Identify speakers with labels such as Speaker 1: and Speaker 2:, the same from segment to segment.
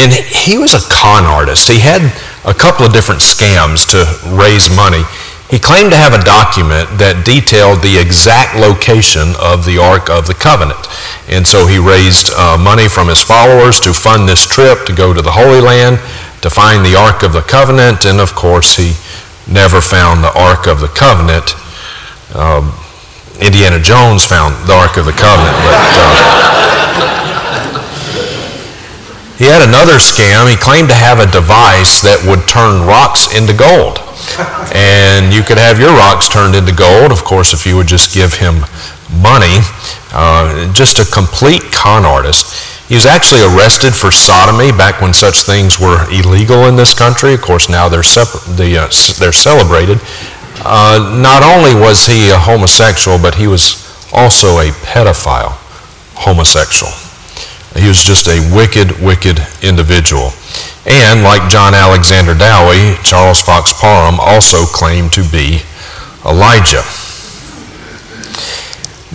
Speaker 1: And he was a con artist. He had a couple of different scams to raise money. He claimed to have a document that detailed the exact location of the Ark of the Covenant. And so he raised uh, money from his followers to fund this trip to go to the Holy Land, to find the Ark of the Covenant, and of course he never found the Ark of the Covenant. Um, Indiana Jones found the Ark of the Covenant, but uh, he had another scam. He claimed to have a device that would turn rocks into gold and you could have your rocks turned into gold, of course, if you would just give him money. Uh, just a complete con artist. He was actually arrested for sodomy back when such things were illegal in this country. Of course, now they're, the, uh, they're celebrated. Uh, not only was he a homosexual, but he was also a pedophile homosexual. He was just a wicked, wicked individual. And like John Alexander Dowie, Charles Fox Parham also claimed to be Elijah.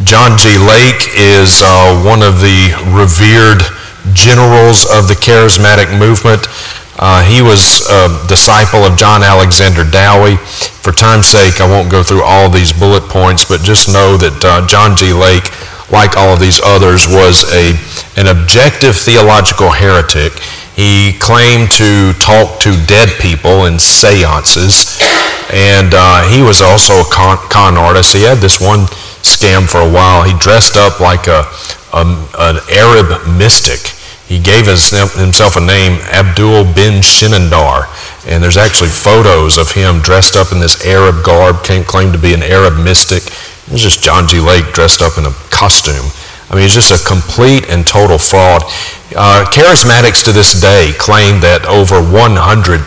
Speaker 1: John G. Lake is uh, one of the revered generals of the charismatic movement. Uh, he was a disciple of John Alexander Dowie. For time's sake, I won't go through all these bullet points, but just know that uh, John G. Lake, like all of these others, was a, an objective theological heretic. He claimed to talk to dead people in seances. And uh, he was also a con, con, artist. He had this one scam for a while. He dressed up like a, a an Arab mystic. He gave his, himself a name, Abdul bin Shinandar. And there's actually photos of him dressed up in this Arab garb, claimed to be an Arab mystic. It was just John G. Lake dressed up in a costume. I mean, he's just a complete and total fraud. Uh, charismatics to this day claim that over 100,000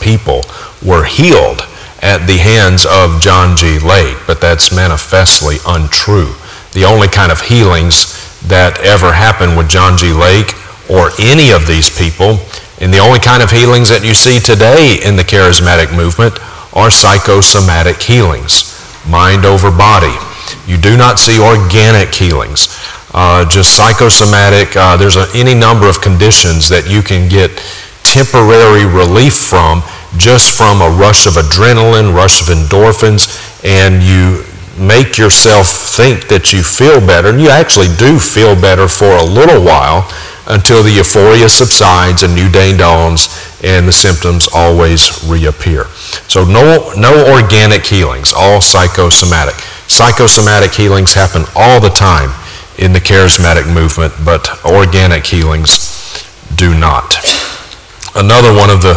Speaker 1: people were healed at the hands of John G. Lake, but that's manifestly untrue. The only kind of healings that ever happened with John G. Lake or any of these people, and the only kind of healings that you see today in the charismatic movement are psychosomatic healings, mind over body. You do not see organic healings. Uh, just psychosomatic, uh, there's a, any number of conditions that you can get temporary relief from just from a rush of adrenaline, rush of endorphins, and you make yourself think that you feel better, and you actually do feel better for a little while until the euphoria subsides, a new day dawns, and the symptoms always reappear. So no, no organic healings, all psychosomatic. Psychosomatic healings happen all the time in the charismatic movement, but organic healings do not. Another one of the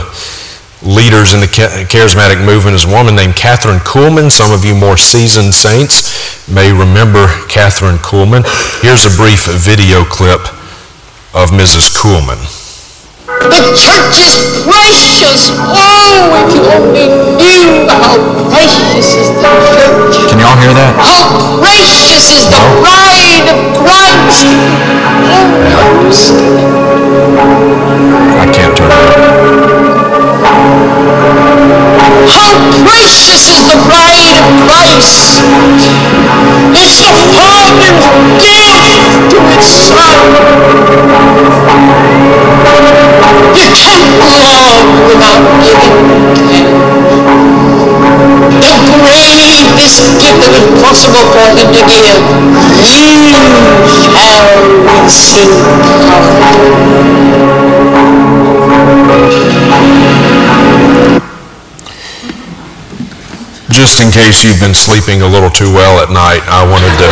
Speaker 1: leaders in the charismatic movement is a woman named Kathryn Kuhlman. Some of you more seasoned saints may remember Kathryn Kuhlman. Here's a brief video clip of Mrs. Kuhlman.
Speaker 2: The church is precious. Oh, if you only knew how precious is the church.
Speaker 1: Can y'all hear that?
Speaker 2: How precious is the bride of Christ.
Speaker 1: I can't turn it
Speaker 2: up. How precious is the bride of Christ. It's the Father's gift to its Son. You can't love without giving The greatest gift that was possible for him to give. You shall receive
Speaker 1: Just in case you've been sleeping a little too well at night, I wanted to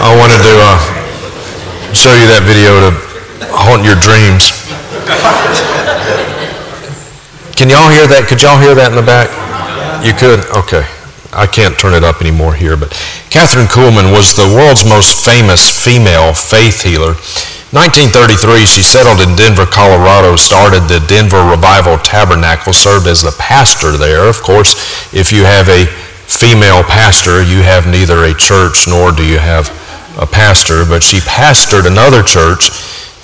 Speaker 1: I wanted to uh, show you that video to haunt your dreams. Can y'all hear that? Could y'all hear that in the back? You could? Okay. I can't turn it up anymore here, but Kathryn Kuhlman was the world's most famous female faith healer. 1933, she settled in Denver, Colorado, started the Denver Revival Tabernacle, served as the pastor there. Of course, if you have a female pastor, you have neither a church nor do you have a pastor, but she pastored another church,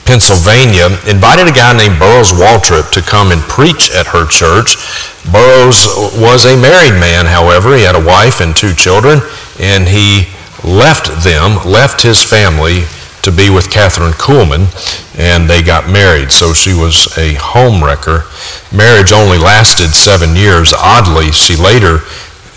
Speaker 1: Pennsylvania, invited a guy named Burroughs Waltrip to come and preach at her church. Burroughs was a married man, however. He had a wife and two children, and he left them, left his family to be with Kathryn Kuhlman, and they got married. So she was a home wrecker. Marriage only lasted seven years. Oddly, she later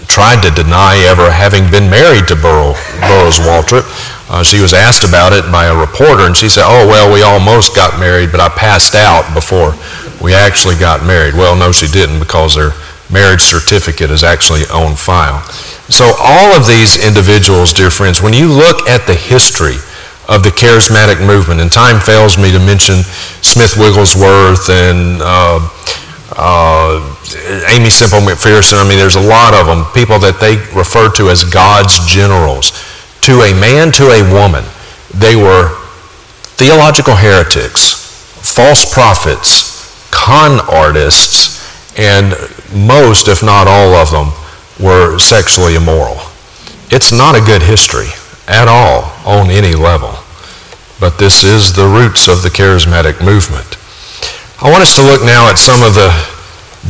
Speaker 1: tried to deny ever having been married to Burrow, Burroughs Waltrip. Uh, she was asked about it by a reporter, and she said, "Oh well, we almost got married, but I passed out before we actually got married." Well, no, she didn't, because their marriage certificate is actually on file. So all of these individuals, dear friends, when you look at the history of the charismatic movement, and time fails me to mention Smith Wigglesworth and uh, uh, Aimee Semple McPherson. I mean, there's a lot of them, people that they refer to as God's generals. To a man, to a woman, they were theological heretics, false prophets, con artists, and most, if not all of them, were sexually immoral. It's not a good history at all on any level, but this is the roots of the charismatic movement. I want us to look now at some of the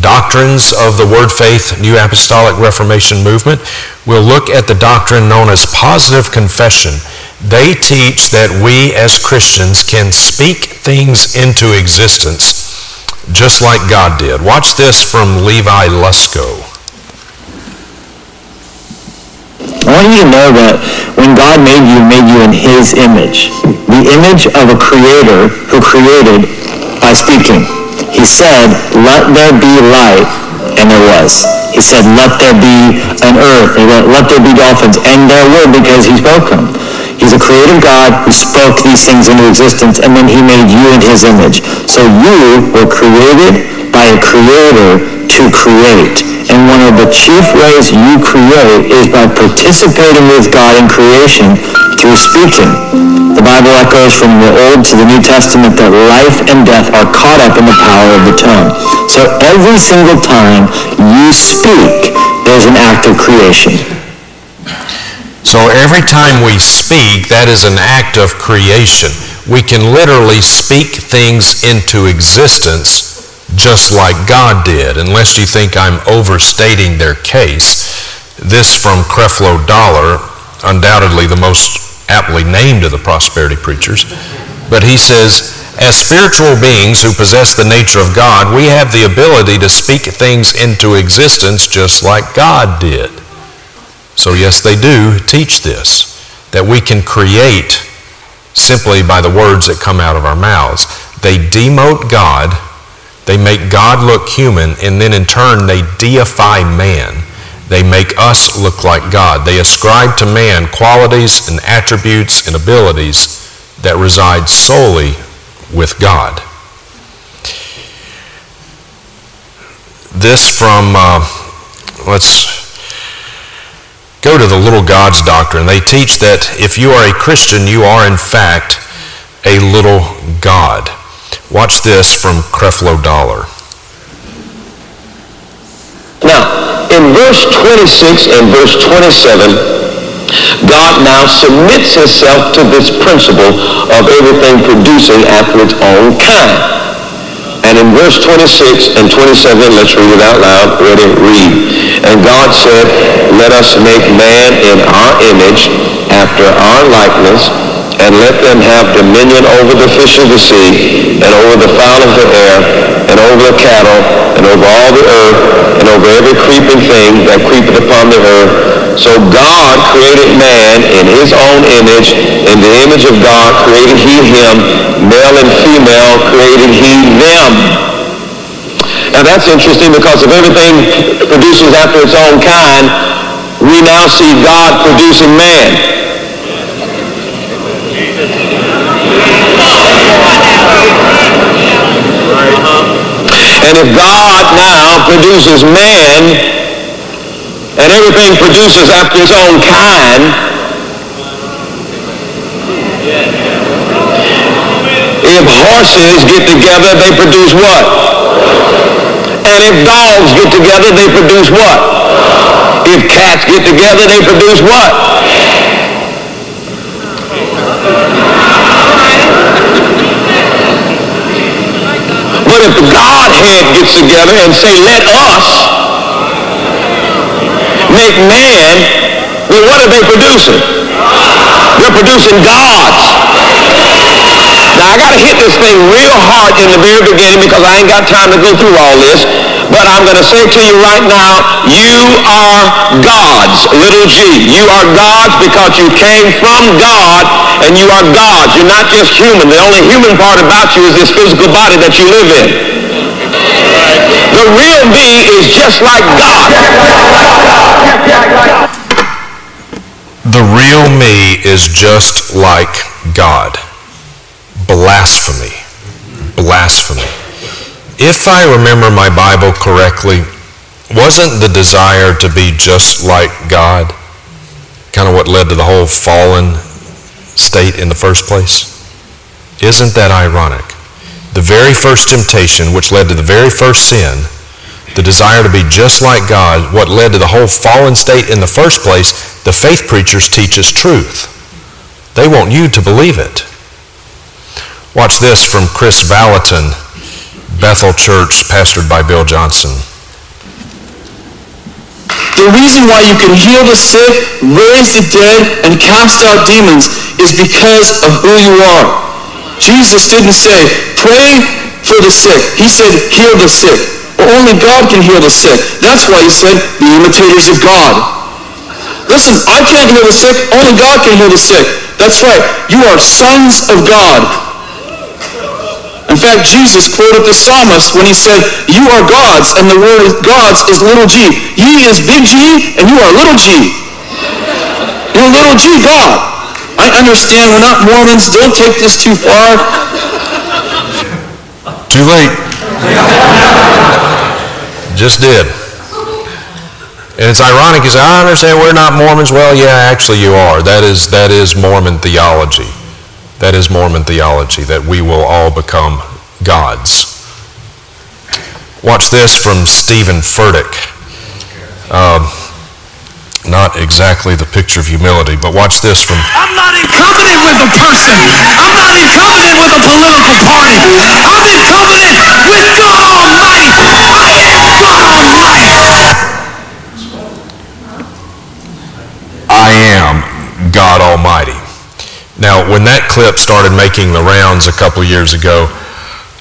Speaker 1: doctrines of the Word Faith New Apostolic Reformation movement. We'll look at the doctrine known as positive confession. They teach that we as Christians can speak things into existence just like God did. Watch this from Levi Lusko.
Speaker 3: I want you to know that when God made you, made you in his image. The image of a creator who created by speaking. He said, let there be light, and there was. He said, let there be an earth, and let, let there be dolphins, and there were because he spoke them. He's a creative God who spoke these things into existence, and then he made you in his image. So you were created by a creator to create. And one of the chief ways you create is by participating with God in creation through speaking. The Bible echoes from the Old to the New Testament that life and death are caught up in the power of the tongue. So every single time you speak, there's an act of creation.
Speaker 1: So every time we speak, that is an act of creation. We can literally speak things into existence just like God did, unless you think I'm overstating their case. This from Creflo Dollar, undoubtedly the most aptly named of the prosperity preachers. But he says, as spiritual beings who possess the nature of God, we have the ability to speak things into existence just like God did. So yes, they do teach this, that we can create simply by the words that come out of our mouths. They demote God they make God look human, and then in turn, they deify man. They make us look like God. They ascribe to man qualities and attributes and abilities that reside solely with God. This from, uh, let's go to the little God's doctrine. They teach that if you are a Christian, you are in fact a little God. Watch this from Creflo Dollar.
Speaker 4: Now, in verse 26 and verse 27, God now submits himself to this principle of everything producing after its own kind. And in verse 26 and 27, let's read it out loud. Ready? Read. And God said, let us make man in our image after our likeness and let them have dominion over the fish of the sea, and over the fowl of the air, and over the cattle, and over all the earth, and over every creeping thing that creepeth upon the earth. So God created man in his own image. In the image of God created he him. Male and female created he them. Now that's interesting because if everything produces after its own kind, we now see God producing man. And if God now produces man, and everything produces after its own kind, if horses get together, they produce what? And if dogs get together, they produce what? If cats get together, they produce what? The Godhead gets together and say, let us make man, then what are they producing? They're producing gods. Now, I got to hit this thing real hard in the very beginning because I ain't got time to go through all this. But I'm going to say to you right now, you are God's, little g. You are God's because you came from God and you are God's. You're not just human. The only human part about you is this physical body that you live in. The real me is just like God.
Speaker 1: The real me is just like God. Blasphemy. Blasphemy. If I remember my Bible correctly, wasn't the desire to be just like God kind of what led to the whole fallen state in the first place? Isn't that ironic? The very first temptation, which led to the very first sin, the desire to be just like God, what led to the whole fallen state in the first place, the faith preachers teach us truth. They want you to believe it. Watch this from Chris Vallotton, Bethel Church, pastored by Bill Johnson.
Speaker 5: The reason why you can heal the sick, raise the dead, and cast out demons is because of who you are. Jesus didn't say, pray for the sick. He said, heal the sick. Only God can heal the sick. That's why he said, be imitators of God. Listen, I can't heal the sick. Only God can heal the sick. That's right. You are sons of God. In fact, Jesus quoted the psalmist when he said, You are God's, and the word God's is little g. Ye is big G, and you are little g. You're little g, God. I understand we're not Mormons. Don't take this too far.
Speaker 1: Too late. Just did. And it's ironic, say, I understand we're not Mormons. Well, yeah, actually you are. That is, that is Mormon theology. That is Mormon theology, that we will all become gods. Watch this from Steven Furtick. Uh, not exactly the picture of humility, but watch this from
Speaker 6: I'm not in covenant with a person. I'm not in covenant with a political party. I'm in covenant with God Almighty. I am God Almighty.
Speaker 1: I am God Almighty. Now, when that clip started making the rounds a couple years ago,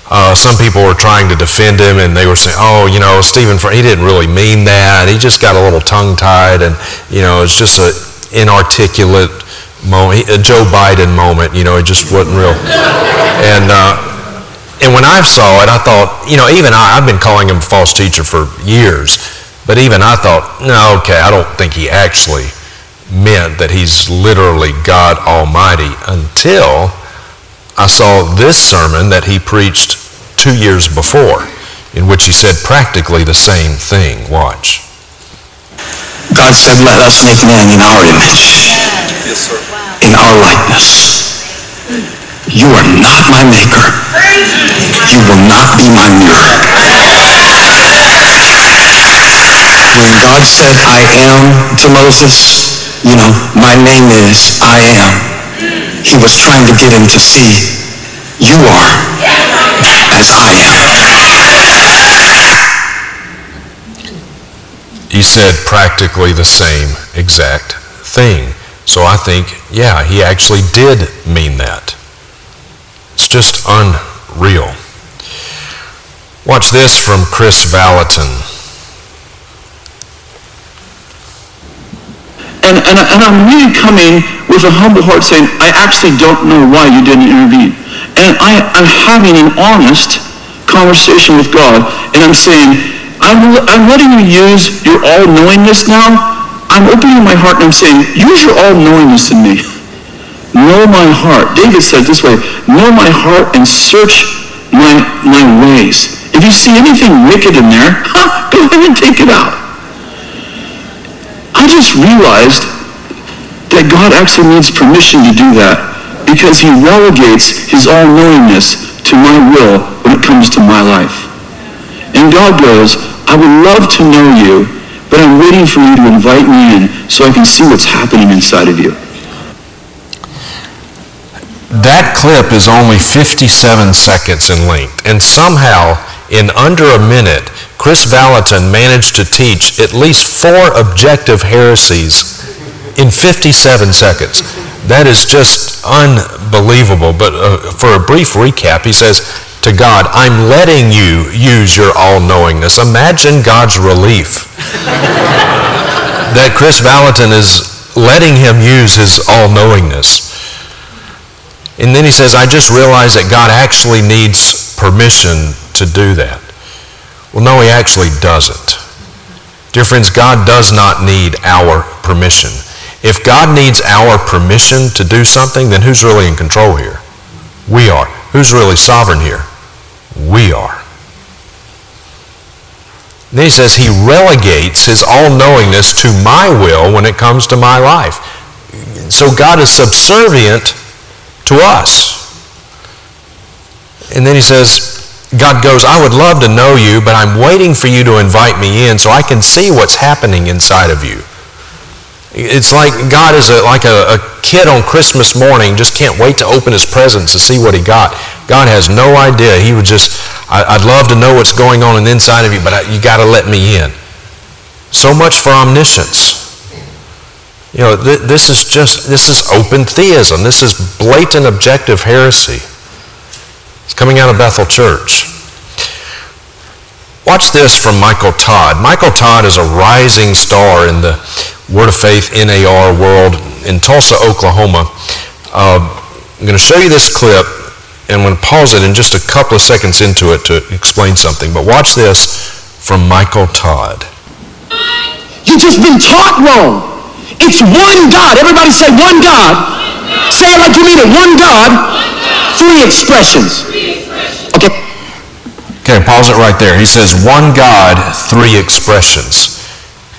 Speaker 1: uh, some people were trying to defend him, and they were saying, "Oh, you know, Steven, he didn't really mean that. He just got a little tongue-tied, and you know, it's just a inarticulate moment, a Joe Biden moment. You know, it just wasn't real." And uh, and when I saw it, I thought, you know, even I, I've been calling him a false teacher for years, but even I thought, no, okay, I don't think he actually meant that he's literally God Almighty until I saw this sermon that he preached two years before, in which he said practically the same thing. Watch.
Speaker 5: God said, let us make man in our image, in our likeness. You are not my maker. You will not be my mirror. When God said, I am to Moses, you know, my name is I am. He was trying to get him to see you are as I am.
Speaker 1: He said practically the same exact thing. So I think, yeah, he actually did mean that. It's just unreal. Watch this from Chris Vallotton.
Speaker 5: And, and, and I'm really coming with a humble heart saying, I actually don't know why you didn't intervene. And I, I'm having an honest conversation with God, and I'm saying, I'm, I'm letting you use your all-knowingness now. I'm opening my heart and I'm saying, use your all-knowingness in me. Know my heart. David said this way, know my heart and search my, my ways. If you see anything wicked in there, ha, go ahead and take it out. Just realized that God actually needs permission to do that because he relegates his all-knowingness to my will when it comes to my life. And God goes, I would love to know you, but I'm waiting for you to invite me in so I can see what's happening inside of you.
Speaker 1: That clip is only 57 seconds in length, and somehow, in under a minute, Chris Vallotton managed to teach at least four objective heresies in 57 seconds. That is just unbelievable. But uh, for a brief recap, he says to God, I'm letting you use your all-knowingness. Imagine God's relief that Chris Vallotton is letting him use his all-knowingness. And then he says, I just realized that God actually needs permission to do that. Well, no, he actually doesn't. Dear friends, God does not need our permission. If God needs our permission to do something, then who's really in control here? We are. Who's really sovereign here? We are. Then he says he relegates his all-knowingness to my will when it comes to my life. So God is subservient to us. And then he says, God goes, I would love to know you, but I'm waiting for you to invite me in so I can see what's happening inside of you. It's like God is a, like a, a, kid on Christmas morning, just can't wait to open his presents to see what he got. God has no idea. He would just, I, would love to know what's going on in the inside of you, but I, you got to let me in. So much for omniscience. You know, th- this is just, this is open theism. This is blatant objective heresy. It's coming out of Bethel Church. Watch this from Michael Todd. Michael Todd is a rising star in the Word of Faith NAR world in Tulsa, Oklahoma. Uh, I'm going to show you this clip, and I'm going to pause it in just a couple of seconds into it to explain something. But watch this from Michael Todd.
Speaker 7: You've just been taught wrong. It's one God. Everybody say one God. Say it like you mean it. One God. Three expressions. Okay.
Speaker 1: Okay, pause it right there. He says one God, three expressions.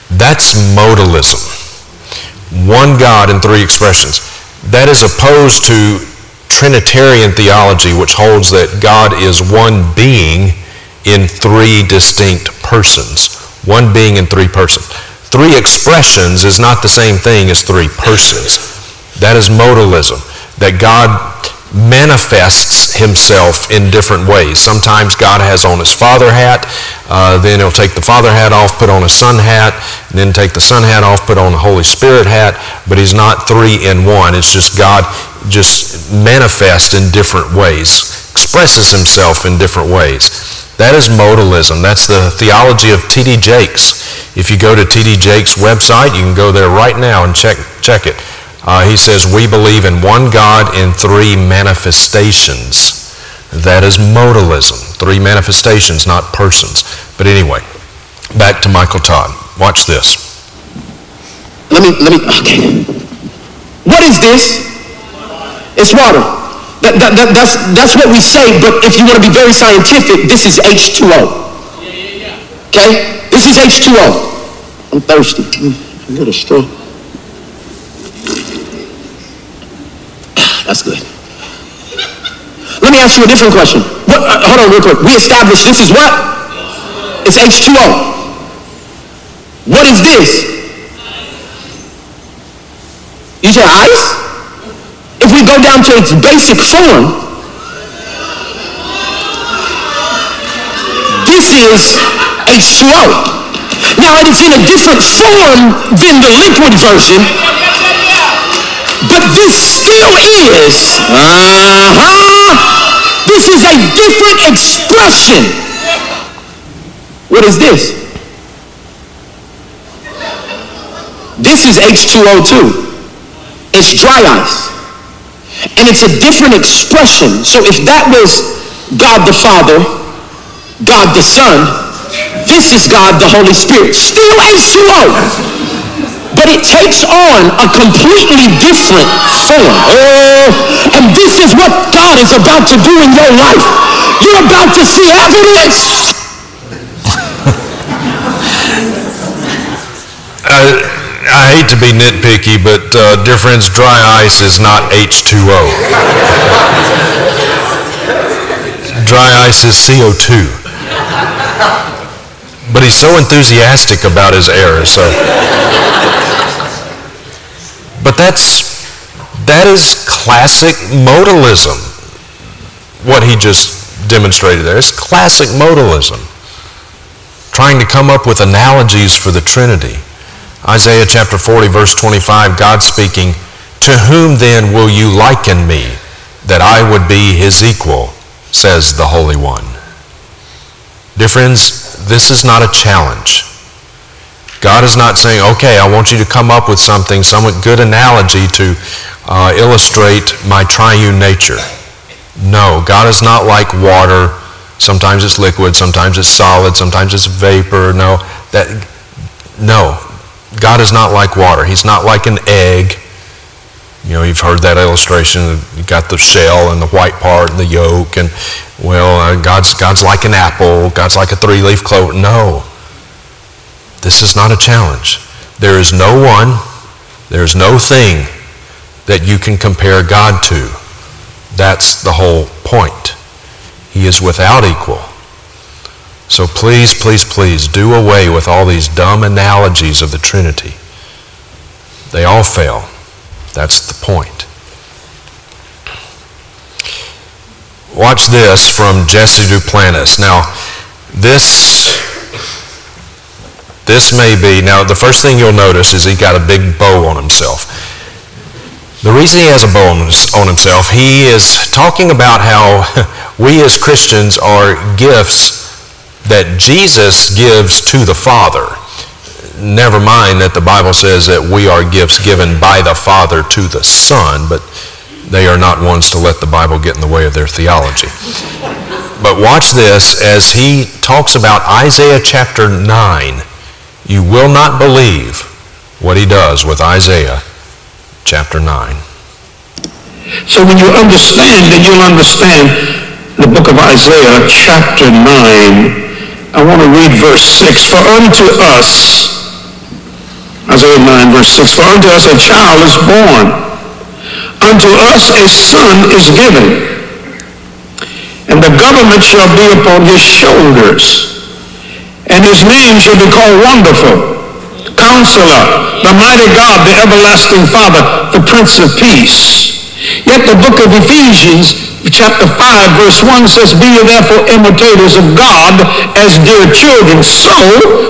Speaker 1: That's modalism. One God in three expressions. That is opposed to Trinitarian theology, which holds that God is one being in three distinct persons. One being in three persons. Three expressions is not the same thing as three persons. That is modalism. That God manifests himself in different ways. Sometimes God has on his father hat, uh, then he'll take the father hat off, put on a son hat, and then take the son hat off, put on the Holy Spirit hat, but he's not three in one. It's just God just manifests in different ways, expresses himself in different ways. That is modalism. That's the theology of T.D. Jakes. If you go to T.D. Jakes' website, you can go there right now and check, check it. Uh, he says, we believe in one God in three manifestations. That is modalism. Three manifestations, not persons. But anyway, back to Michael Todd. Watch this.
Speaker 7: Let me, let me, okay. What is this? It's water. That, that, that, that's, that's what we say, but if you want to be very scientific, this is H2O. Okay? This is H2O. I'm thirsty. I got a straw. That's good. Let me ask you a different question. What, uh, hold on real quick. We established this is what? It's H2O. What is this? You say ice? If we go down to its basic form, this is H2O. Now it is in a different form than the liquid version, but this still is, uh-huh, this is a different expression. What is this? This is H2O2. It's dry ice. And it's a different expression. So if that was God the Father, God the Son, this is God the Holy Spirit. Still H2O but it takes on a completely different form. Oh, and this is what God is about to do in your life. You're about to see evidence.
Speaker 1: uh, I hate to be nitpicky, but uh, dear friends, dry ice is not H2O. dry ice is CO2. But he's so enthusiastic about his error, so. But that's, that is classic modalism, what he just demonstrated there. It's classic modalism, trying to come up with analogies for the Trinity. Isaiah chapter 40, verse 25, God speaking, To whom then will you liken me, that I would be his equal, says the Holy One. Dear friends, this is not a challenge. God is not saying, okay, I want you to come up with something, some good analogy to uh, illustrate my triune nature. No, God is not like water. Sometimes it's liquid, sometimes it's solid, sometimes it's vapor. No, that, no, God is not like water. He's not like an egg. You know, you've heard that illustration. You got the shell and the white part and the yolk, and well, uh, God's God's like an apple. God's like a three-leaf clover. No, this is not a challenge. There is no one, there is no thing that you can compare God to. That's the whole point. He is without equal. So please, please, please do away with all these dumb analogies of the Trinity. They all fail. That's the point. Watch this from Jesse Duplantis. Now, this this may be now the first thing you'll notice is he got a big bow on himself. The reason he has a bow on himself, he is talking about how we as Christians are gifts that Jesus gives to the Father. Never mind that the Bible says that we are gifts given by the Father to the Son, but they are not ones to let the Bible get in the way of their theology. But watch this as he talks about Isaiah chapter 9. You will not believe what he does with Isaiah chapter 9.
Speaker 6: So when you understand, then you'll understand the book of Isaiah chapter 9 I want to read verse 6. For unto us, Isaiah 9 verse 6, for unto us a child is born, unto us a son is given, and the government shall be upon his shoulders, and his name shall be called Wonderful, Counselor, the Mighty God, the Everlasting Father, the Prince of Peace. Yet the book of Ephesians chapter 5, verse 1 says, Be ye therefore imitators of God as dear children. So,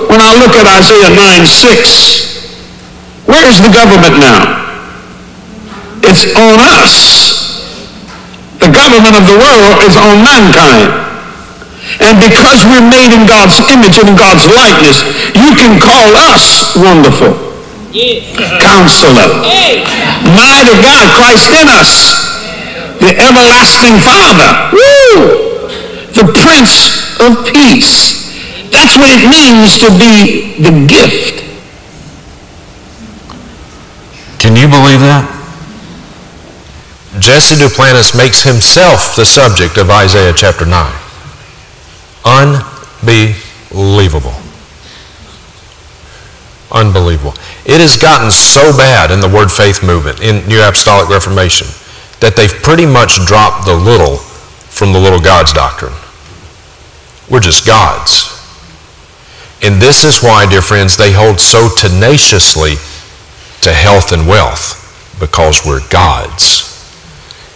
Speaker 6: when I look at Isaiah 9, 6, where is the government now? It's on us. The government of the world is on mankind. And because we're made in God's image and in God's likeness, you can call us wonderful. Counselor. Mighty God, Christ in us the everlasting Father. Woo! The Prince of Peace. That's what it means to be the gift.
Speaker 1: Can you believe that? Jesse Duplantis makes himself the subject of Isaiah chapter 9. Unbelievable. Unbelievable. It has gotten so bad in the Word Faith movement, in New Apostolic Reformation, that they've pretty much dropped the little from the little God's doctrine. We're just gods. And this is why, dear friends, they hold so tenaciously to health and wealth, because we're gods.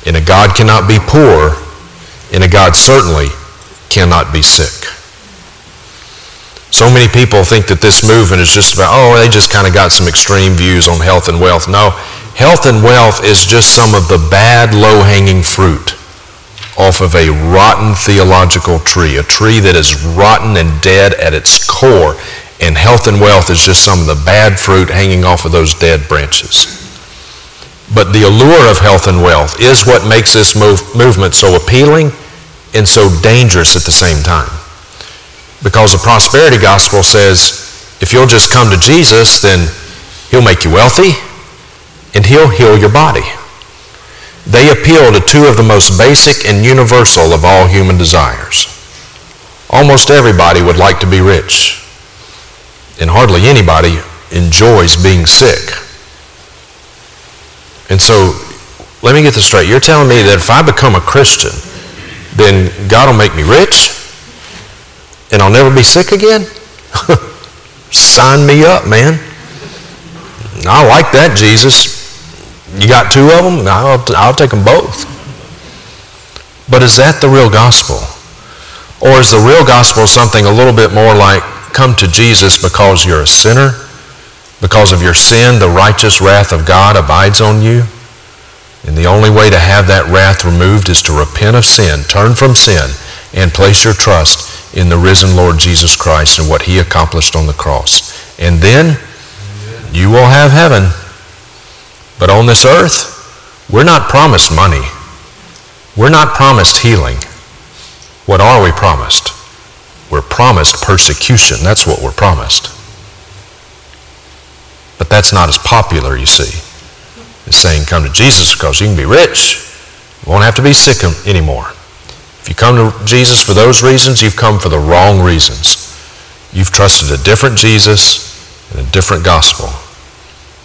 Speaker 1: And a God cannot be poor, and a God certainly cannot be sick. So many people think that this movement is just about, oh, they just kind of got some extreme views on health and wealth. No, Health and wealth is just some of the bad low-hanging fruit off of a rotten theological tree, a tree that is rotten and dead at its core. And health and wealth is just some of the bad fruit hanging off of those dead branches. But the allure of health and wealth is what makes this move, movement so appealing and so dangerous at the same time. Because the prosperity gospel says, if you'll just come to Jesus, then he'll make you wealthy, and he'll heal your body. They appeal to two of the most basic and universal of all human desires. Almost everybody would like to be rich, and hardly anybody enjoys being sick. And so, let me get this straight. You're telling me that if I become a Christian, then God will make me rich, and I'll never be sick again? Sign me up, man. I like that, Jesus. You got two of them? I'll, I'll take them both. But is that the real gospel? Or is the real gospel something a little bit more like come to Jesus because you're a sinner? Because of your sin, the righteous wrath of God abides on you? And the only way to have that wrath removed is to repent of sin, turn from sin, and place your trust in the risen Lord Jesus Christ and what he accomplished on the cross. And then you will have heaven. But on this earth, we're not promised money. We're not promised healing. What are we promised? We're promised persecution. That's what we're promised. But that's not as popular, you see, as saying come to Jesus because you can be rich. You won't have to be sick anymore. If you come to Jesus for those reasons, you've come for the wrong reasons. You've trusted a different Jesus and a different gospel.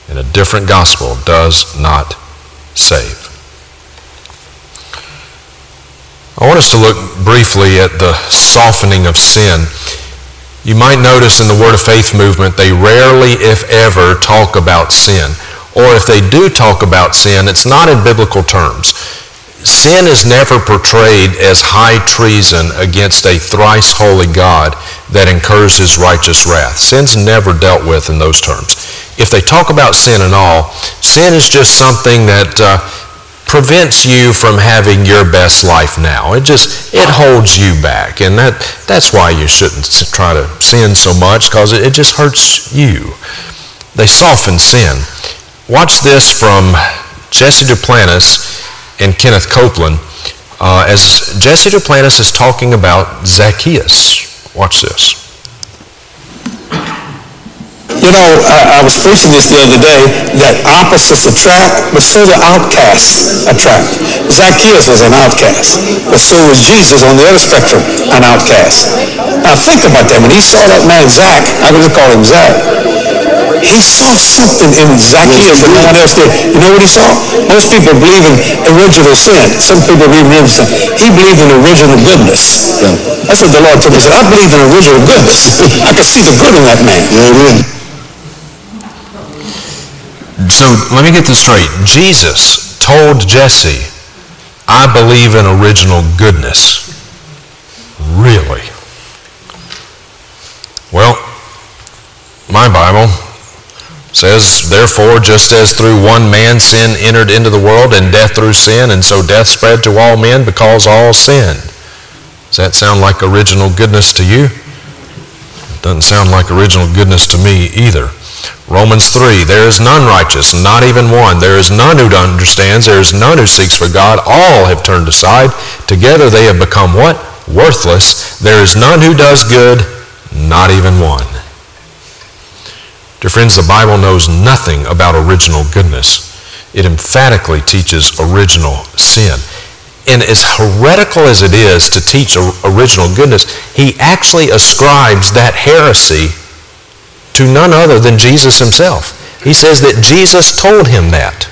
Speaker 1: And a different gospel does not save. I want us to look briefly at the softening of sin. You might notice in the Word of Faith movement, they rarely, if ever, talk about sin. Or if they do talk about sin, it's not in biblical terms. Sin is never portrayed as high treason against a thrice holy God that incurs his righteous wrath. Sin's never dealt with in those terms. If they talk about sin at all, sin is just something that uh, prevents you from having your best life now. It just, it holds you back. And that, that's why you shouldn't try to sin so much because it, it just hurts you. They soften sin. Watch this from Jesse Duplantis and Kenneth Copeland uh, as Jesse Duplantis is talking about Zacchaeus. Watch this.
Speaker 8: You know, I, I, was preaching this the other day that opposites attract, but so do outcasts attract. Zacchaeus was an outcast, but so was Jesus on the other spectrum, an outcast. Now think about that. When he saw that man Zach, I'm going to call him Zach. He saw something in Zacchaeus that no one else did. You know what he saw? Most people believe in original sin. Some people believe in sin. He believed in original goodness. That's what the Lord told me. He said, I believe in original goodness. I can see the good in that man.
Speaker 1: So let me get this straight. Jesus told Jesse, I believe in original goodness. Really? Well, my Bible says, therefore, just as through one man sin entered into the world, and death through sin, and so death spread to all men because all sinned. Does that sound like original goodness to you? It doesn't sound like original goodness to me either. Romans 3, there is none righteous, not even one. There is none who understands. There is none who seeks for God. All have turned aside. Together they have become what? Worthless. There is none who does good, not even one. Dear friends, the Bible knows nothing about original goodness. It emphatically teaches original sin. And as heretical as it is to teach original goodness, he actually ascribes that heresy to none other than Jesus himself. He says that Jesus told him that.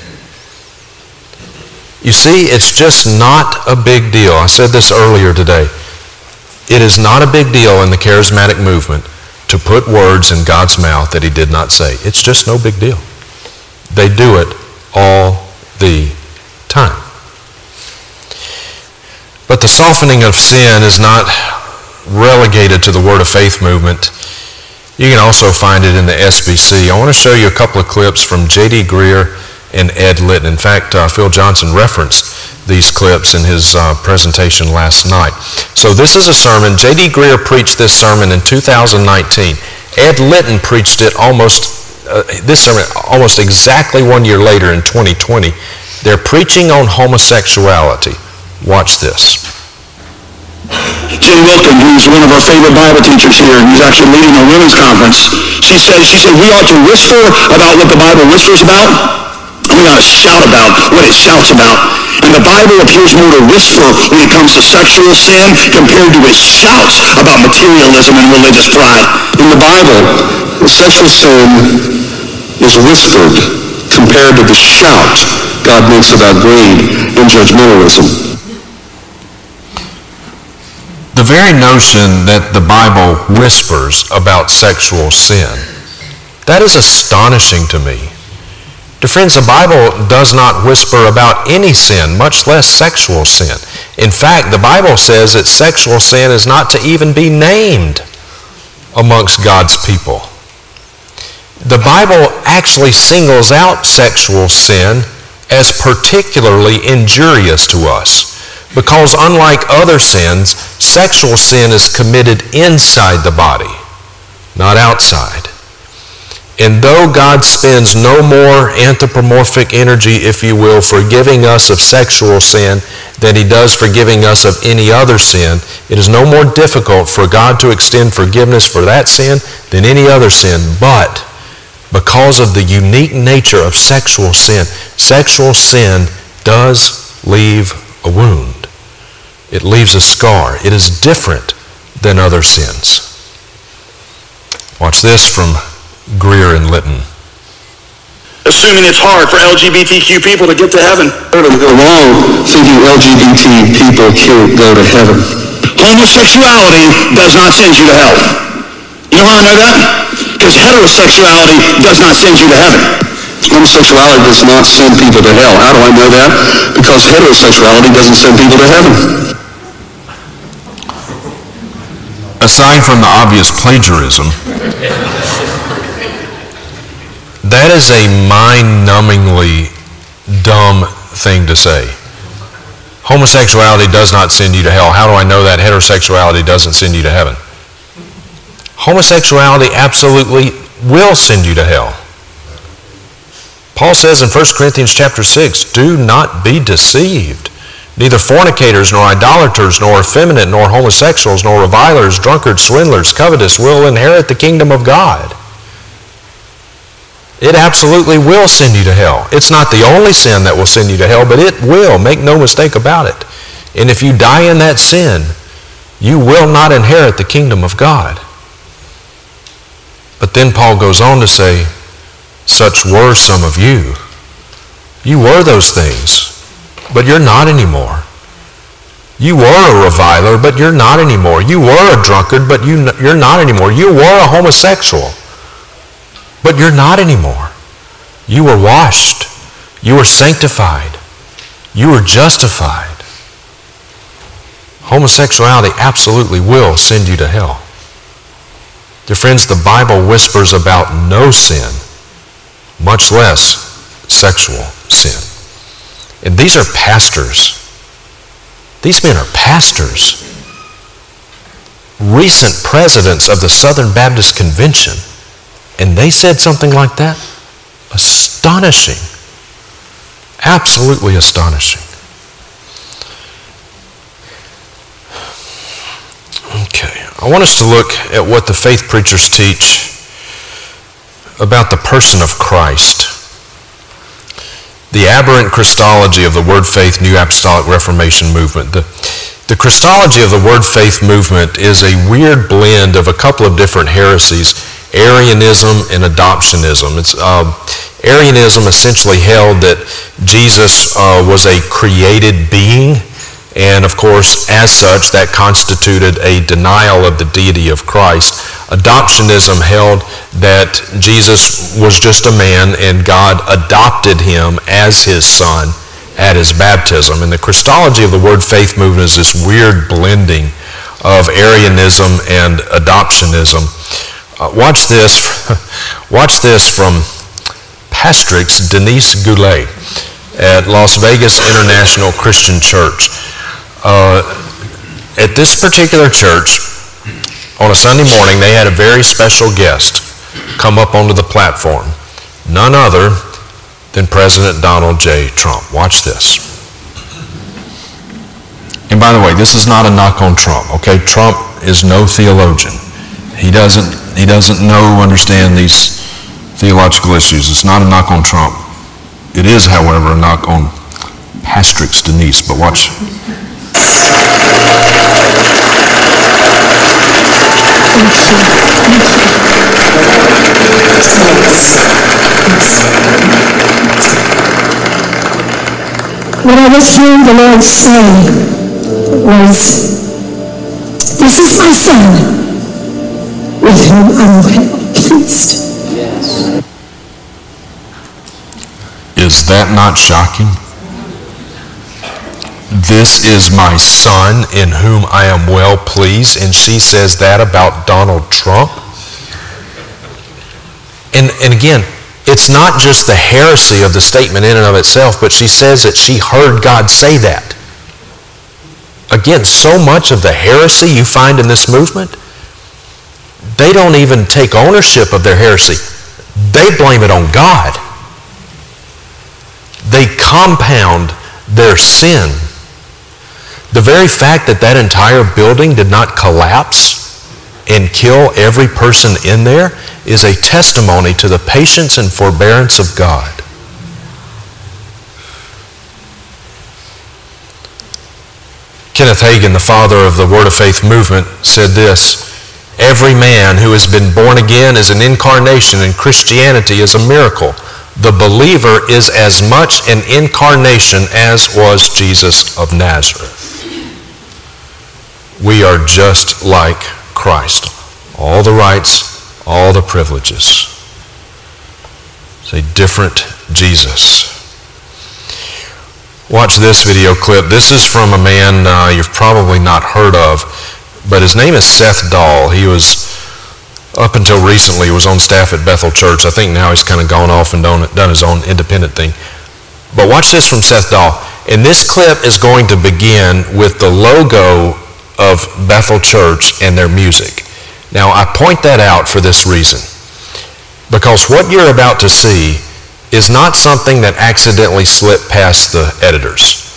Speaker 1: You see, it's just not a big deal. I said this earlier today. It is not a big deal in the charismatic movement to put words in God's mouth that he did not say. It's just no big deal. They do it all the time. But the softening of sin is not relegated to the Word of Faith movement. You can also find it in the SBC. I want to show you a couple of clips from J.D. Greear and Ed Litton. In fact, uh, Phil Johnson referenced these clips in his uh, presentation last night. So this is a sermon. J.D. Greear preached this sermon in 2019. Ed Litton preached it almost, uh, this sermon almost exactly one year later in 2020. They're preaching on homosexuality. Watch this.
Speaker 9: Jenny Wilkin, who's one of our favorite Bible teachers here, and who's actually leading a women's conference, she said, she said, we ought to whisper about what the Bible whispers about, and we ought to shout about what it shouts about. And the Bible appears more to whisper when it comes to sexual sin compared to its shouts about materialism and religious pride. In the Bible, sexual sin is whispered compared to the shout God makes about greed and judgmentalism.
Speaker 1: The very notion that the Bible whispers about sexual sin, that is astonishing to me. Dear friends, the Bible does not whisper about any sin, much less sexual sin. In fact, the Bible says that sexual sin is not to even be named amongst God's people. The Bible actually singles out sexual sin as particularly injurious to us. Because unlike other sins, sexual sin is committed inside the body, not outside. And though God spends no more anthropomorphic energy, if you will, forgiving us of sexual sin than he does forgiving us of any other sin, it is no more difficult for God to extend forgiveness for that sin than any other sin. But because of the unique nature of sexual sin, sexual sin does leave a wound. It leaves a scar. It is different than other sins. Watch this from Greear and Litton.
Speaker 5: Assuming it's hard for LGBTQ people to get to heaven.
Speaker 6: Go wrong thinking LGBT people can't go to heaven.
Speaker 5: Homosexuality does not send you to hell. You know how I know that? Because heterosexuality does not send you to heaven.
Speaker 6: Homosexuality does not send people to hell. How do I know that? Because heterosexuality doesn't send people to heaven.
Speaker 1: Aside from the obvious plagiarism, that is a mind-numbingly dumb thing to say. Homosexuality does not send you to hell. How do I know that heterosexuality doesn't send you to heaven? Homosexuality absolutely will send you to hell. Paul says in 1 Corinthians chapter 6, do not be deceived. Neither fornicators, nor idolaters, nor effeminate, nor homosexuals, nor revilers, drunkards, swindlers, covetous will inherit the kingdom of God. It absolutely will send you to hell. It's not the only sin that will send you to hell, but it will. Make no mistake about it. And if you die in that sin, you will not inherit the kingdom of God. But then Paul goes on to say, such were some of you. You were those things, but you're not anymore. You were a reviler, but you're not anymore. You were a drunkard, but you, you're not anymore. You were a homosexual, but you're not anymore. You were washed. You were sanctified. You were justified. Homosexuality absolutely will send you to hell. Dear friends, the Bible whispers about no sin, much less sexual sin. And these are pastors. These men are pastors. Recent presidents of the Southern Baptist Convention. And they said something like that? Astonishing. Absolutely astonishing. Okay. I want us to look at what the faith preachers teach about the person of Christ. The aberrant Christology of the Word Faith New Apostolic Reformation movement. The, the Christology of the Word Faith movement is a weird blend of a couple of different heresies, Arianism and adoptionism. It's, uh, Arianism essentially held that Jesus uh, was a created being and of course, as such, that constituted a denial of the deity of Christ. Adoptionism held that Jesus was just a man and God adopted him as his son at his baptism. And the Christology of the Word Faith movement is this weird blending of Arianism and adoptionism. Uh, watch this. watch this from Pastrix Denise Goulet at Las Vegas International Christian Church. Uh, at this particular church, on a Sunday morning, they had a very special guest come up onto the platform. None other than President Donald J. Trump. Watch this. And by the way, this is not a knock on Trump, okay? Trump is no theologian. He doesn't, he doesn't know, understand these theological issues. It's not a knock on Trump. It is, however, a knock on Pastrix Denise, but watch.
Speaker 10: What I was hearing the Lord say was, This is my son, with whom I'm pleased.
Speaker 1: Is that not shocking? This is my son in whom I am well pleased, and she says that about Donald Trump? And, and again, it's not just the heresy of the statement in and of itself, but she says that she heard God say that. Again, so much of the heresy you find in this movement, they don't even take ownership of their heresy. They blame it on God. They compound their sin. The very fact that that entire building did not collapse and kill every person in there is a testimony to the patience and forbearance of God. Kenneth Hagin, the father of the Word of Faith movement, said this Every man who has been born again is an incarnation, and Christianity is a miracle. The believer is as much an incarnation as was Jesus of Nazareth. We are just like Christ. All the rights, all the privileges. It's a different Jesus. Watch this video clip. This is from a man uh, you've probably not heard of, but his name is Seth Dahl. He was, up until recently, was on staff at Bethel Church. I think now he's kind of gone off and done, done his own independent thing. But watch this from Seth Dahl. And this clip is going to begin with the logo of Bethel Church and their music. Now, I point that out for this reason. Because what you're about to see is not something that accidentally slipped past the editors.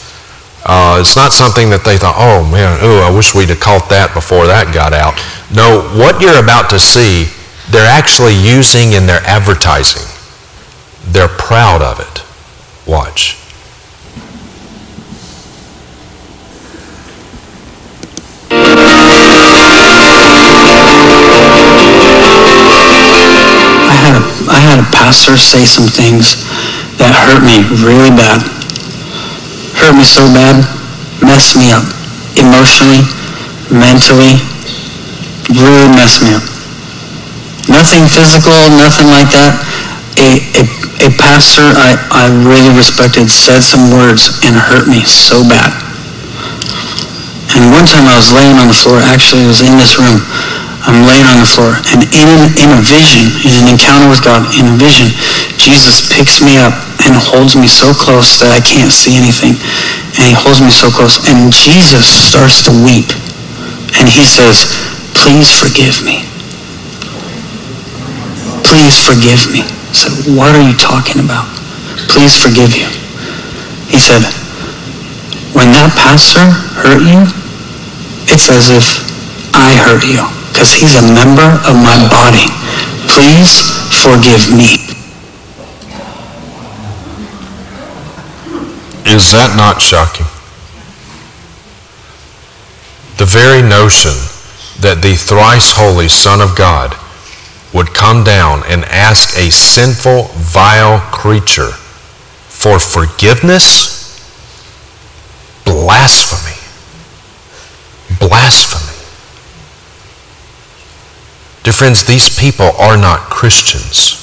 Speaker 1: Uh, it's not something that they thought, oh man, ooh, I wish we'd have caught that before that got out. No, what you're about to see, they're actually using in their advertising. They're proud of it. Watch.
Speaker 11: I had a pastor say some things that hurt me really bad. Hurt me so bad, messed me up emotionally, mentally, really messed me up. Nothing physical, nothing like that. A, a, a pastor I, I really respected said some words and hurt me so bad. And one time I was laying on the floor, actually it was in this room, I'm laying on the floor, and in, in a vision, in an encounter with God, in a vision, Jesus picks me up and holds me so close that I can't see anything. And he holds me so close, and Jesus starts to weep. And he says, please forgive me. Please forgive me. I said, what are you talking about? Please forgive you. He said, when that pastor hurt you, it's as if I hurt you because he's a member of my body. Please forgive me.
Speaker 1: Is that not shocking? The very notion that the thrice holy Son of God would come down and ask a sinful, vile creature for forgiveness? Blasphemy. Blasphemy. Dear friends, these people are not Christians.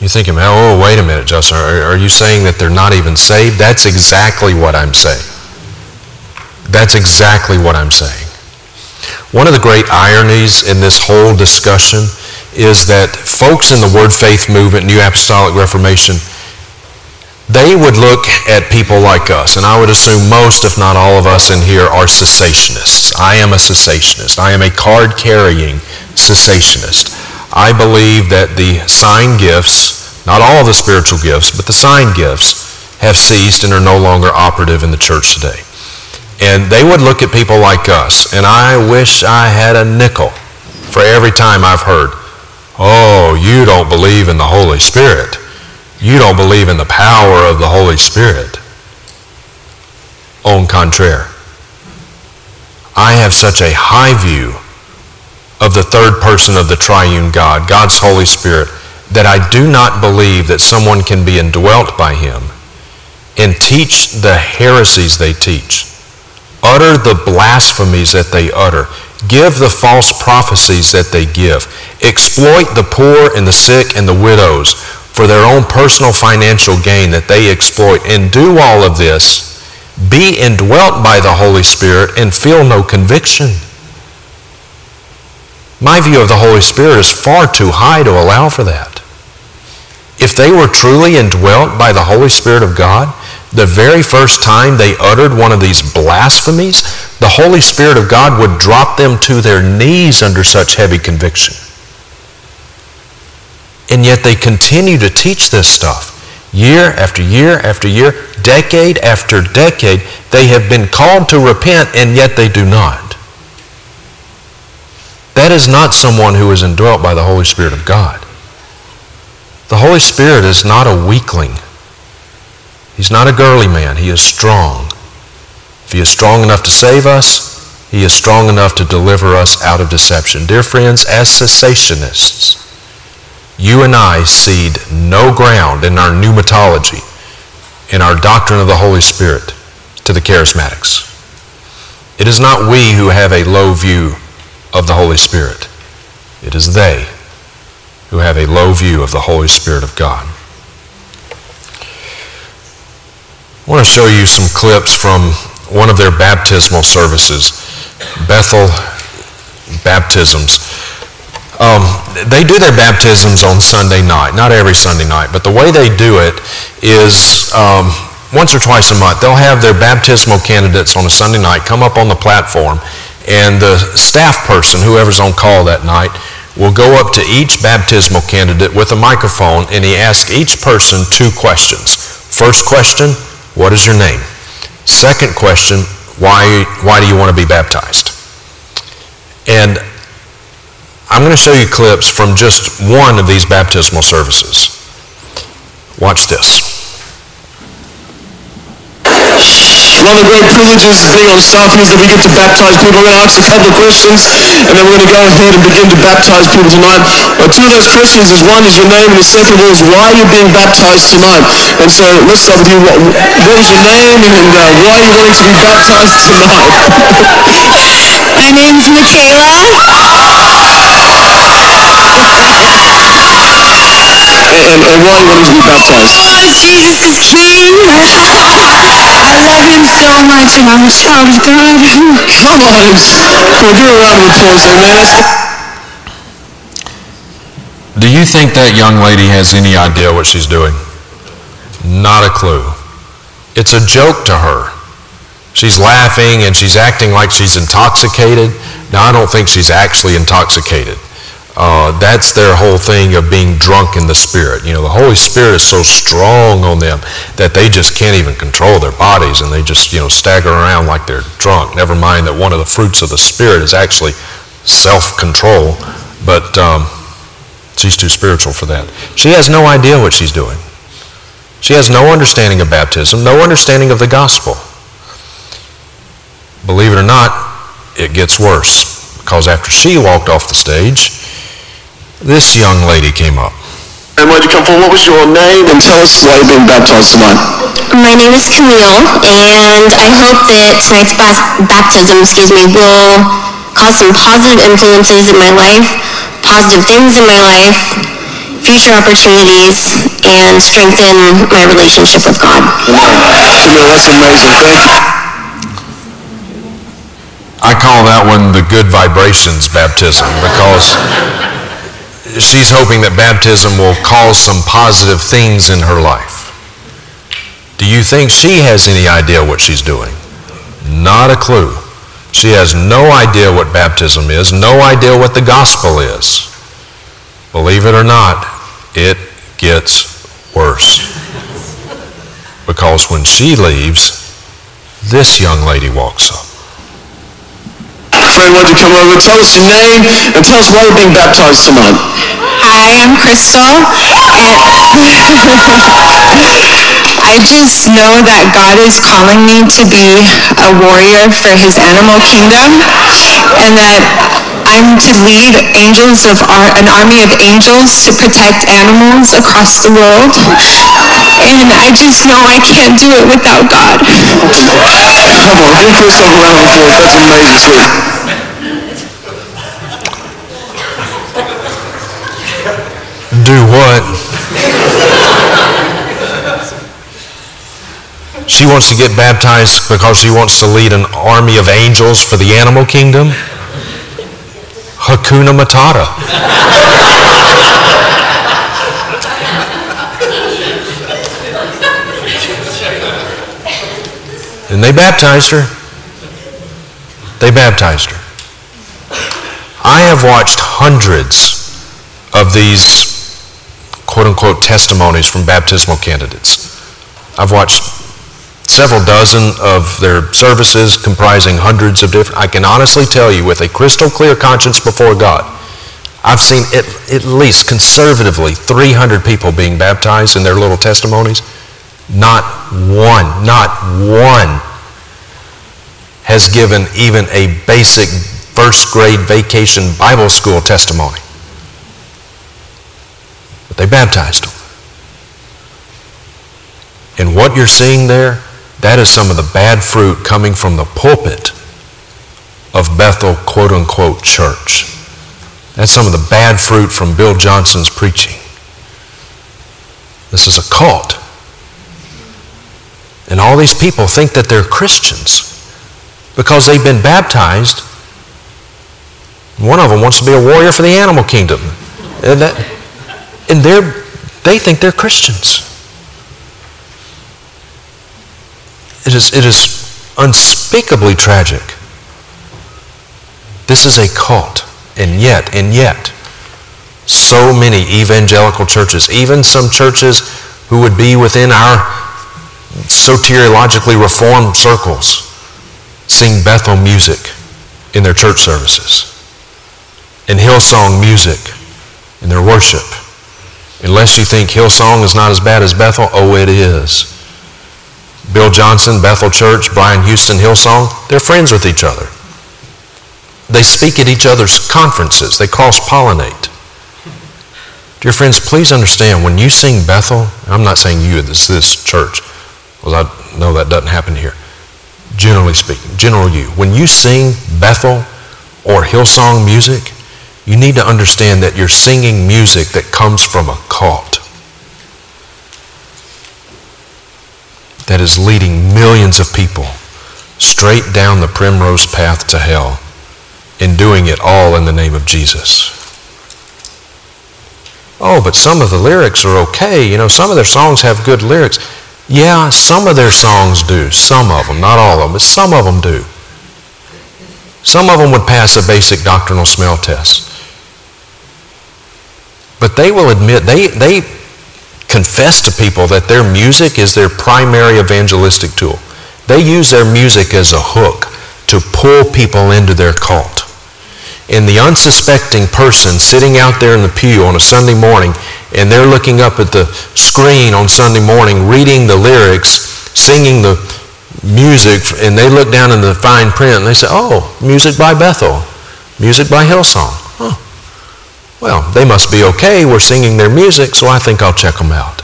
Speaker 1: You're thinking, oh, wait a minute, Justin. Are, are you saying that they're not even saved? That's exactly what I'm saying. That's exactly what I'm saying. One of the great ironies in this whole discussion is that folks in the Word Faith movement, New Apostolic Reformation, they would look at people like us, and I would assume most, if not all of us in here, are cessationists. I am a cessationist. I am a card-carrying cessationist. I believe that the sign gifts, not all the spiritual gifts, but the sign gifts, have ceased and are no longer operative in the church today. And they would look at people like us, and I wish I had a nickel for every time I've heard, oh, you don't believe in the Holy Spirit. You don't believe in the power of the Holy Spirit. En contraire, I have such a high view of the third person of the triune God, God's Holy Spirit, that I do not believe that someone can be indwelt by him and teach the heresies they teach, utter the blasphemies that they utter, give the false prophecies that they give, exploit the poor and the sick and the widows for their own personal financial gain that they exploit, and do all of this, be indwelt by the Holy Spirit and feel no conviction. My view of the Holy Spirit is far too high to allow for that. If they were truly indwelt by the Holy Spirit of God, the very first time they uttered one of these blasphemies, the Holy Spirit of God would drop them to their knees under such heavy conviction. And yet they continue to teach this stuff. Year after year after year, decade after decade, they have been called to repent, and yet they do not. That is not someone who is indwelt by the Holy Spirit of God. The Holy Spirit is not a weakling. He's not a girly man. He is strong. If he is strong enough to save us, he is strong enough to deliver us out of deception. Dear friends, as cessationists, you and I cede no ground in our pneumatology, in our doctrine of the Holy Spirit, to the charismatics. It is not we who have a low view of the Holy Spirit. It is they who have a low view of the Holy Spirit of God. I want to show you some clips from one of their baptismal services, Bethel Baptisms. Um, they do their baptisms on Sunday night, not every Sunday night, but the way they do it is um, once or twice a month. They'll have their baptismal candidates on a Sunday night come up on the platform, and the staff person, whoever's on call that night, will go up to each baptismal candidate with a microphone and he asks each person two questions. First question, what is your name? Second question, why, why do you want to be baptized? And I'm going to show you clips from just one of these baptismal services. Watch this.
Speaker 12: One of the great privileges of being on staff is that we get to baptize people. We're going to ask a couple of questions, and then we're going to go ahead and begin to baptize people tonight. Uh, two of those questions is one is your name, and the second is why you're you being baptized tonight? And so let's start with you. What, what is your name, and uh, why are you wanting to be baptized tonight?
Speaker 13: My name's Michaela.
Speaker 12: And, and why are you wanting to be baptized?
Speaker 13: Jesus is King. I love him so much, and I'm a child of God.
Speaker 12: Come on, come on, give a round of applause, amen. Let's.
Speaker 1: Do you think that young lady has any idea what she's doing? Not a clue. It's a joke to her. She's laughing and she's acting like she's intoxicated. Now, I don't think she's actually intoxicated. Uh, that's their whole thing of being drunk in the Spirit. You know, the Holy Spirit is so strong on them that they just can't even control their bodies and they just, you know, stagger around like they're drunk. Never mind that one of the fruits of the Spirit is actually self-control. But um, she's too spiritual for that. She has no idea what she's doing. She has no understanding of baptism, no understanding of the gospel. Believe it or not, it gets worse. Because after she walked off the stage, this young lady came up.
Speaker 12: And where'd you come from? What was your name? And tell us why you're being baptized tonight.
Speaker 13: My name is Camille, and I hope that tonight's bas- baptism, excuse me, will cause some positive influences in my life, positive things in my life, future opportunities, and strengthen my relationship with God.
Speaker 12: Camille, that's amazing. Thank you.
Speaker 1: I call that one the good vibrations baptism because she's hoping that baptism will cause some positive things in her life. Do you think she has any idea what she's doing? Not a clue. She has no idea what baptism is, no idea what the gospel is. Believe it or not, it gets worse. Because when she leaves, this young lady walks up.
Speaker 12: Friend, why don't you come over? Tell us your name and tell us why you're being baptized tonight.
Speaker 13: Hi, I'm Crystal, and I just know that God is calling me to be a warrior for his animal kingdom, and that I'm to lead angels of ar- an army of angels to protect animals across the world. And I just know I can't do it without God.
Speaker 12: Come on, give Crystal a round of applause. That's amazing,
Speaker 1: do what? she wants to get baptized because she wants to lead an army of angels for the animal kingdom? Hakuna Matata. and they baptized her. They baptized her. I have watched hundreds of these quote unquote testimonies from baptismal candidates. I've watched several dozen of their services comprising hundreds of different. I can honestly tell you with a crystal clear conscience before God, I've seen at, at least conservatively 300 people being baptized in their little testimonies. Not one, not one has given even a basic first grade vacation Bible school testimony. They baptized them. And what you're seeing there, that is some of the bad fruit coming from the pulpit of Bethel quote unquote church. That's some of the bad fruit from Bill Johnson's preaching. This is a cult. And all these people think that they're Christians because they've been baptized. One of them wants to be a warrior for the animal kingdom. That, and they're, they think they're Christians. It is, it is unspeakably tragic. This is a cult. And yet, and yet, so many evangelical churches, even some churches who would be within our soteriologically reformed circles, sing Bethel music in their church services and Hillsong music in their worship. Unless you think Hillsong is not as bad as Bethel, oh, it is. Bill Johnson, Bethel Church, Brian Houston, Hillsong, they're friends with each other. They speak at each other's conferences. They cross-pollinate. Dear friends, please understand, when you sing Bethel, I'm not saying you, this this church, because I know that doesn't happen here. Generally speaking, general you. When you sing Bethel or Hillsong music, you need to understand that you're singing music that comes from a cult that is leading millions of people straight down the primrose path to hell in doing it all in the name of Jesus. Oh, but some of the lyrics are okay. You know, some of their songs have good lyrics. Yeah, some of their songs do. Some of them, not all of them, but some of them do. Some of them would pass a basic doctrinal smell test. But they will admit, they, they confess to people that their music is their primary evangelistic tool. They use their music as a hook to pull people into their cult. And the unsuspecting person sitting out there in the pew on a Sunday morning and they're looking up at the screen on Sunday morning, reading the lyrics, singing the music, and they look down in the fine print and they say, oh, music by Bethel, music by Hillsong. Oh, well, they must be okay. We're singing their music, so I think I'll check them out.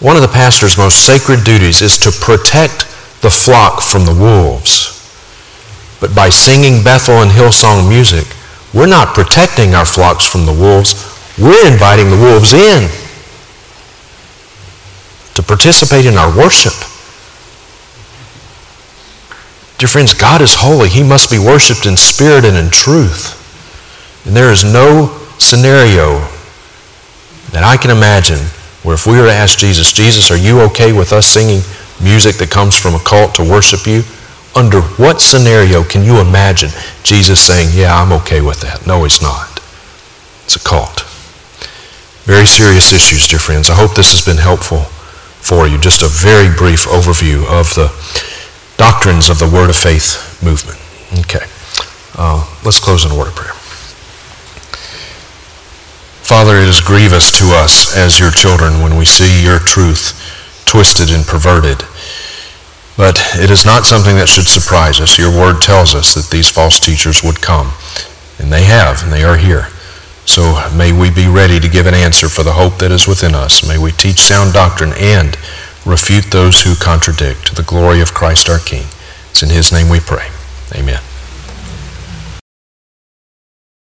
Speaker 1: One of the pastor's most sacred duties is to protect the flock from the wolves. But by singing Bethel and Hillsong music, we're not protecting our flocks from the wolves. We're inviting the wolves in to participate in our worship. Dear friends, God is holy. He must be worshiped in spirit and in truth. And there is no scenario that I can imagine where if we were to ask Jesus, Jesus, are you okay with us singing music that comes from a cult to worship you? Under what scenario can you imagine Jesus saying, yeah, I'm okay with that? No, he's not. It's a cult. Very serious issues, dear friends. I hope this has been helpful for you. Just a very brief overview of the doctrines of the Word of Faith movement. Okay. Uh, let's close in a word of prayer. Father, it is grievous to us as your children when we see your truth twisted and perverted. But it is not something that should surprise us. Your word tells us that these false teachers would come. And they have, and they are here. So may we be ready to give an answer for the hope that is within us. May we teach sound doctrine and refute those who contradict to the glory of Christ our King. It's in his name we pray. Amen.